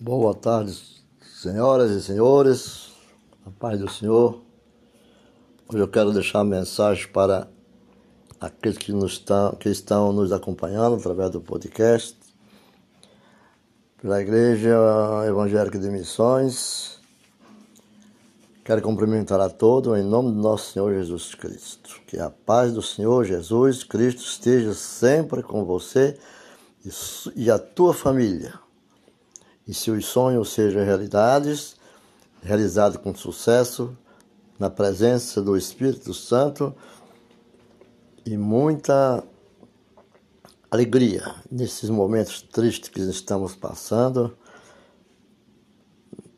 Boa tarde, senhoras e senhores, a paz do Senhor. Hoje eu quero deixar uma mensagem para aqueles que, nos que estão nos acompanhando através do podcast, pela Igreja Evangélica de Missões. Quero cumprimentar a todos em nome do nosso Senhor Jesus Cristo. Que a paz do Senhor Jesus Cristo esteja sempre com você e a tua família e seus sonhos sejam realidades, realizados com sucesso, na presença do Espírito Santo e muita alegria nesses momentos tristes que estamos passando.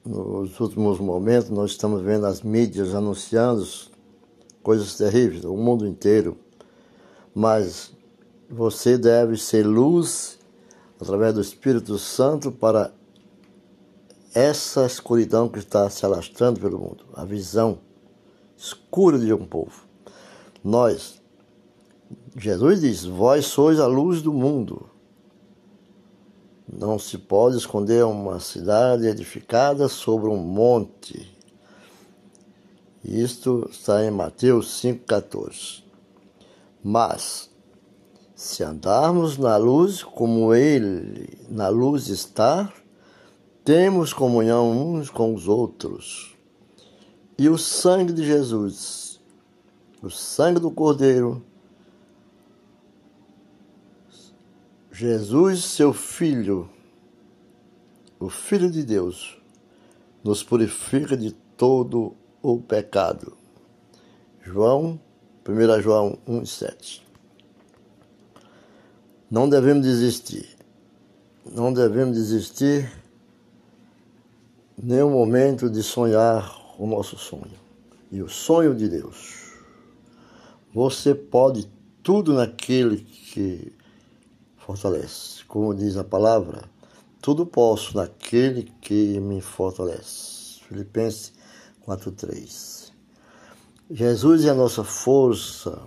Nos últimos momentos, nós estamos vendo as mídias anunciando coisas terríveis, o mundo inteiro. Mas você deve ser luz através do Espírito Santo para essa escuridão que está se alastrando pelo mundo, a visão escura de um povo. Nós, Jesus diz: Vós sois a luz do mundo. Não se pode esconder uma cidade edificada sobre um monte. Isto está em Mateus 5,14. Mas, se andarmos na luz como Ele na luz está, temos comunhão uns com os outros. E o sangue de Jesus, o sangue do Cordeiro, Jesus, seu Filho, o Filho de Deus, nos purifica de todo o pecado. João, 1 João 1, 7. Não devemos desistir. Não devemos desistir nenhum momento de sonhar o nosso sonho e o sonho de Deus. Você pode tudo naquele que fortalece. Como diz a palavra, tudo posso naquele que me fortalece. Filipenses 4:3. Jesus é a nossa força,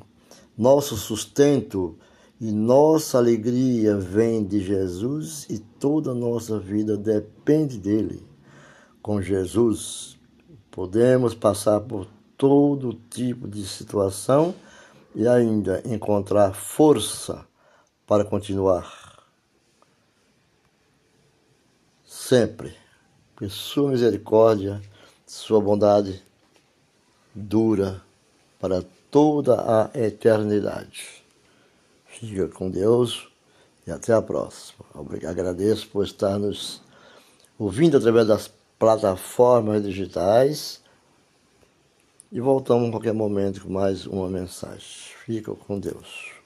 nosso sustento e nossa alegria vem de Jesus e toda a nossa vida depende dele com Jesus, podemos passar por todo tipo de situação e ainda encontrar força para continuar. Sempre, que Sua misericórdia, Sua bondade dura para toda a eternidade. Fica com Deus e até a próxima. Agradeço por estar nos ouvindo através das plataformas digitais. E voltamos em qualquer momento com mais uma mensagem. Fica com Deus.